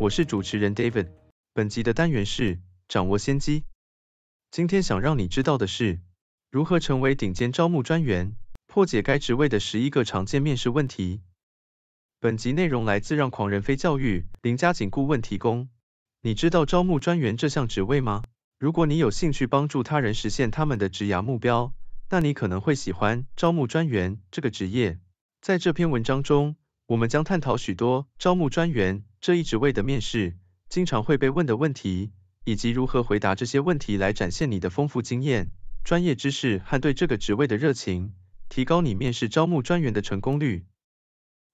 我是主持人 David。本集的单元是掌握先机。今天想让你知道的是，如何成为顶尖招募专员，破解该职位的十一个常见面试问题。本集内容来自让狂人非教育林家景顾问提供。你知道招募专员这项职位吗？如果你有兴趣帮助他人实现他们的职涯目标，那你可能会喜欢招募专员这个职业。在这篇文章中，我们将探讨许多招募专员。这一职位的面试经常会被问的问题，以及如何回答这些问题来展现你的丰富经验、专业知识和对这个职位的热情，提高你面试招募专员的成功率。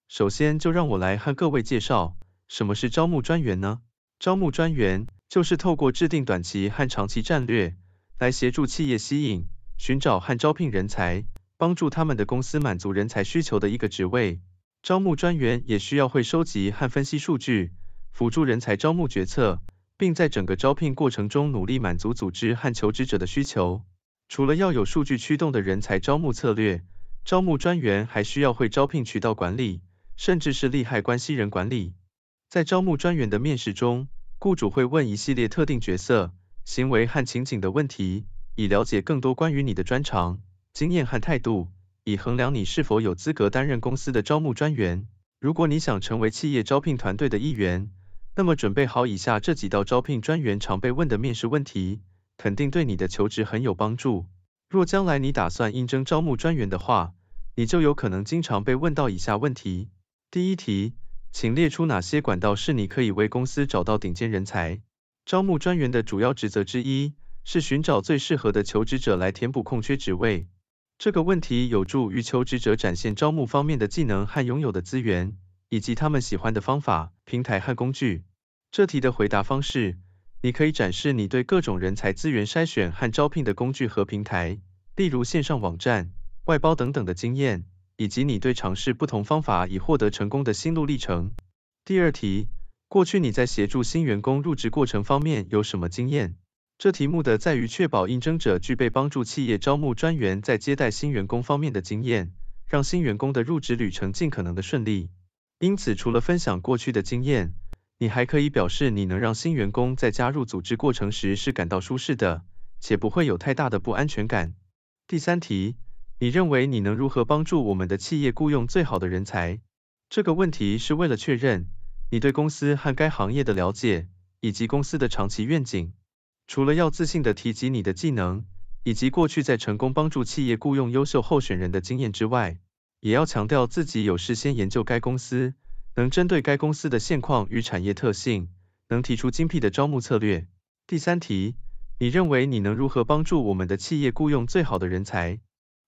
首先，就让我来和各位介绍什么是招募专员呢？招募专员就是透过制定短期和长期战略，来协助企业吸引、寻找和招聘人才，帮助他们的公司满足人才需求的一个职位。招募专员也需要会收集和分析数据，辅助人才招募决策，并在整个招聘过程中努力满足组织和求职者的需求。除了要有数据驱动的人才招募策略，招募专员还需要会招聘渠道管理，甚至是利害关系人管理。在招募专员的面试中，雇主会问一系列特定角色、行为和情景的问题，以了解更多关于你的专长、经验和态度。以衡量你是否有资格担任公司的招募专员。如果你想成为企业招聘团队的一员，那么准备好以下这几道招聘专员常被问的面试问题，肯定对你的求职很有帮助。若将来你打算应征招募专员的话，你就有可能经常被问到以下问题。第一题，请列出哪些管道是你可以为公司找到顶尖人才。招募专员的主要职责之一，是寻找最适合的求职者来填补空缺职位。这个问题有助于求职者展现招募方面的技能和拥有的资源，以及他们喜欢的方法、平台和工具。这题的回答方式，你可以展示你对各种人才资源筛选和招聘的工具和平台，例如线上网站、外包等等的经验，以及你对尝试不同方法以获得成功的心路历程。第二题，过去你在协助新员工入职过程方面有什么经验？这题目的在于确保应征者具备帮助企业招募专员在接待新员工方面的经验，让新员工的入职旅程尽可能的顺利。因此，除了分享过去的经验，你还可以表示你能让新员工在加入组织过程时是感到舒适的，且不会有太大的不安全感。第三题，你认为你能如何帮助我们的企业雇佣最好的人才？这个问题是为了确认你对公司和该行业的了解，以及公司的长期愿景。除了要自信的提及你的技能，以及过去在成功帮助企业雇佣优秀候选人的经验之外，也要强调自己有事先研究该公司，能针对该公司的现况与产业特性，能提出精辟的招募策略。第三题，你认为你能如何帮助我们的企业雇佣最好的人才？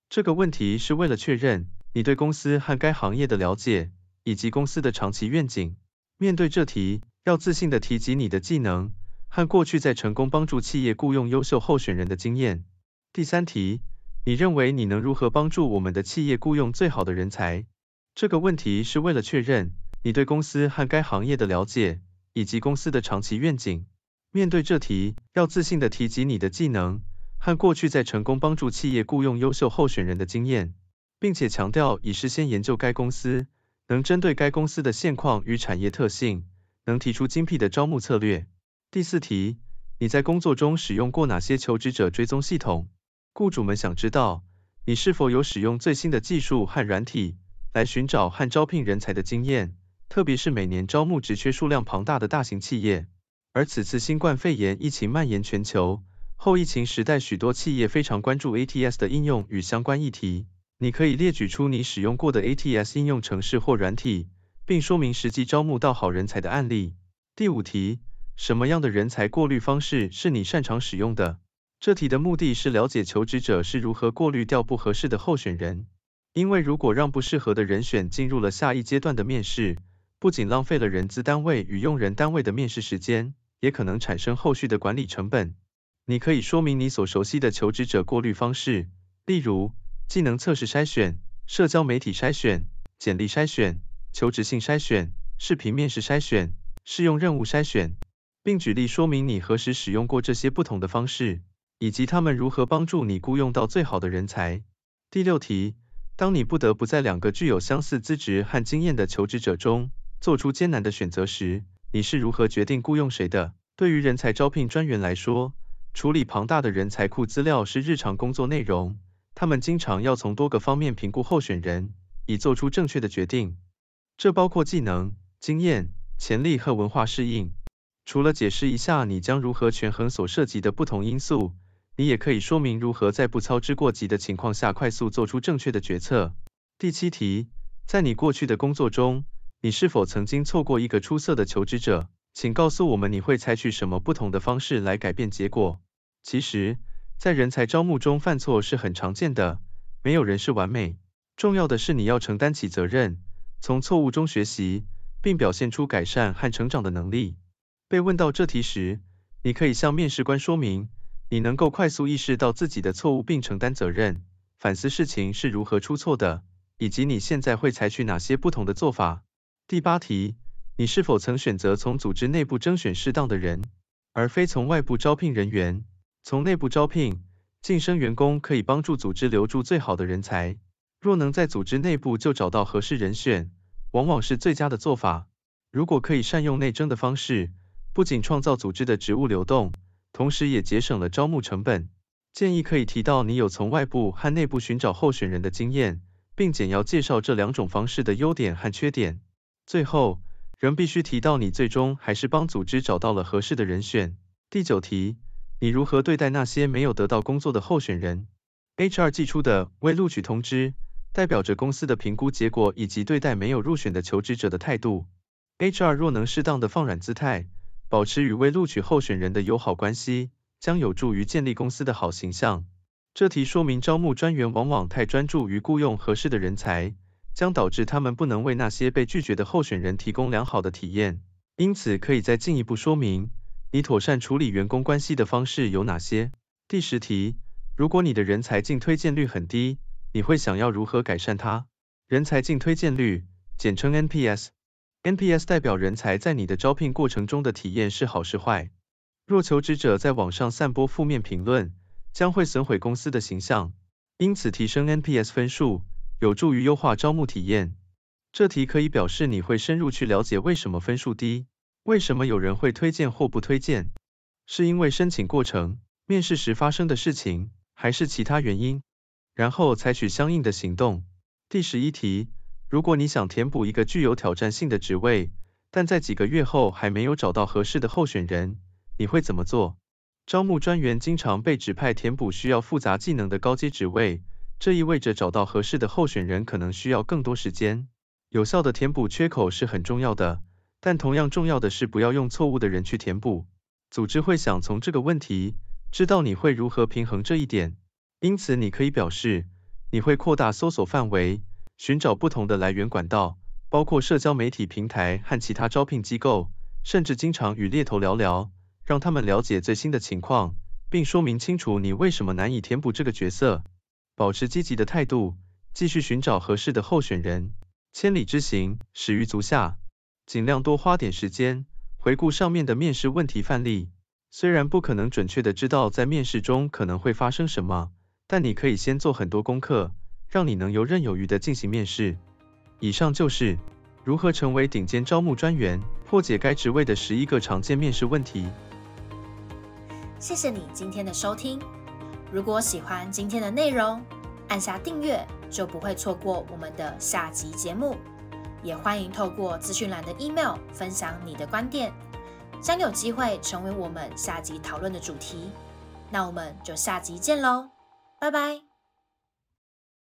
这个问题是为了确认你对公司和该行业的了解，以及公司的长期愿景。面对这题，要自信的提及你的技能。和过去在成功帮助企业雇佣优秀候选人的经验。第三题，你认为你能如何帮助我们的企业雇佣最好的人才？这个问题是为了确认你对公司和该行业的了解，以及公司的长期愿景。面对这题，要自信的提及你的技能和过去在成功帮助企业雇佣优秀候选人的经验，并且强调已事先研究该公司，能针对该公司的现况与产业特性，能提出精辟的招募策略。第四题，你在工作中使用过哪些求职者追踪系统？雇主们想知道你是否有使用最新的技术和软体来寻找和招聘人才的经验，特别是每年招募职缺数量庞大的大型企业。而此次新冠肺炎疫情蔓延全球，后疫情时代许多企业非常关注 ATS 的应用与相关议题。你可以列举出你使用过的 ATS 应用程式或软体，并说明实际招募到好人才的案例。第五题。什么样的人才过滤方式是你擅长使用的？这题的目的是了解求职者是如何过滤掉不合适的候选人。因为如果让不适合的人选进入了下一阶段的面试，不仅浪费了人资单位与用人单位的面试时间，也可能产生后续的管理成本。你可以说明你所熟悉的求职者过滤方式，例如技能测试筛选、社交媒体筛选、简历筛选、求职信筛选、视频面试筛选、试用任务筛选，并举例说明你何时使用过这些不同的方式，以及他们如何帮助你雇佣到最好的人才。第六题，当你不得不在两个具有相似资质和经验的求职者中做出艰难的选择时，你是如何决定雇佣谁的？对于人才招聘专员来说，处理庞大的人才库资料是日常工作内容，他们经常要从多个方面评估候选人，以做出正确的决定。这包括技能、经验、潜力和文化适应。除了解释一下你将如何权衡所涉及的不同因素。你也可以说明如何在不操之过急的情况下快速做出正确的决策。第七题，在你过去的工作中，你是否曾经错过一个出色的求职者？请告诉我们你会采取什么不同的方式来改变结果。其实，在人才招募中犯错是很常见的，没有人是完美。重要的是你要承担起责任，从错误中学习，并表现出改善和成长的能力。被问到这题时，你可以向面试官说明。你能够快速意识到自己的错误并承担责任，反思事情是如何出错的，以及你现在会采取哪些不同的做法。第八题，你是否曾选择从组织内部征选适当的人，而非从外部招聘人员？从内部招聘晋升员工可以帮助组织留住最好的人才。若能在组织内部就找到合适人选，往往是最佳的做法。如果可以善用内征的方式，不仅创造组织的职务流动。同时也节省了招募成本。建议可以提到你有从外部和内部寻找候选人的经验，并简要介绍这两种方式的优点和缺点。最后，仍必须提到你最终还是帮组织找到了合适的人选。第九题，你如何对待那些没有得到工作的候选人？HR 寄出的未录取通知，代表着公司的评估结果以及对待没有入选的求职者的态度。HR 若能适当的放软姿态。保持与未录取候选人的友好关系，将有助于建立公司的好形象。这题说明招募专员往往太专注于雇佣合适的人才，将导致他们不能为那些被拒绝的候选人提供良好的体验。因此，可以再进一步说明你妥善处理员工关系的方式有哪些。第十题，如果你的人才进推荐率很低，你会想要如何改善它？人才进推荐率，简称 NPS。NPS 代表人才在你的招聘过程中的体验是好是坏。若求职者在网上散播负面评论，将会损毁公司的形象。因此，提升 NPS 分数有助于优化招募体验。这题可以表示你会深入去了解为什么分数低，为什么有人会推荐或不推荐，是因为申请过程、面试时发生的事情，还是其他原因，然后采取相应的行动。第十一题。如果你想填补一个具有挑战性的职位，但在几个月后还没有找到合适的候选人，你会怎么做？招募专员经常被指派填补需要复杂技能的高阶职位，这意味着找到合适的候选人可能需要更多时间。有效的填补缺口是很重要的，但同样重要的是不要用错误的人去填补。组织会想从这个问题知道你会如何平衡这一点，因此你可以表示你会扩大搜索范围。寻找不同的来源管道，包括社交媒体平台和其他招聘机构，甚至经常与猎头聊聊，让他们了解最新的情况，并说明清楚你为什么难以填补这个角色。保持积极的态度，继续寻找合适的候选人。千里之行，始于足下。尽量多花点时间回顾上面的面试问题范例。虽然不可能准确的知道在面试中可能会发生什么，但你可以先做很多功课。让你能游刃有余的进行面试。以上就是如何成为顶尖招募专员，破解该职位的十一个常见面试问题。谢谢你今天的收听。如果喜欢今天的内容，按下订阅就不会错过我们的下集节目。也欢迎透过资讯栏的 email 分享你的观点，将有机会成为我们下集讨论的主题。那我们就下集见喽，拜拜。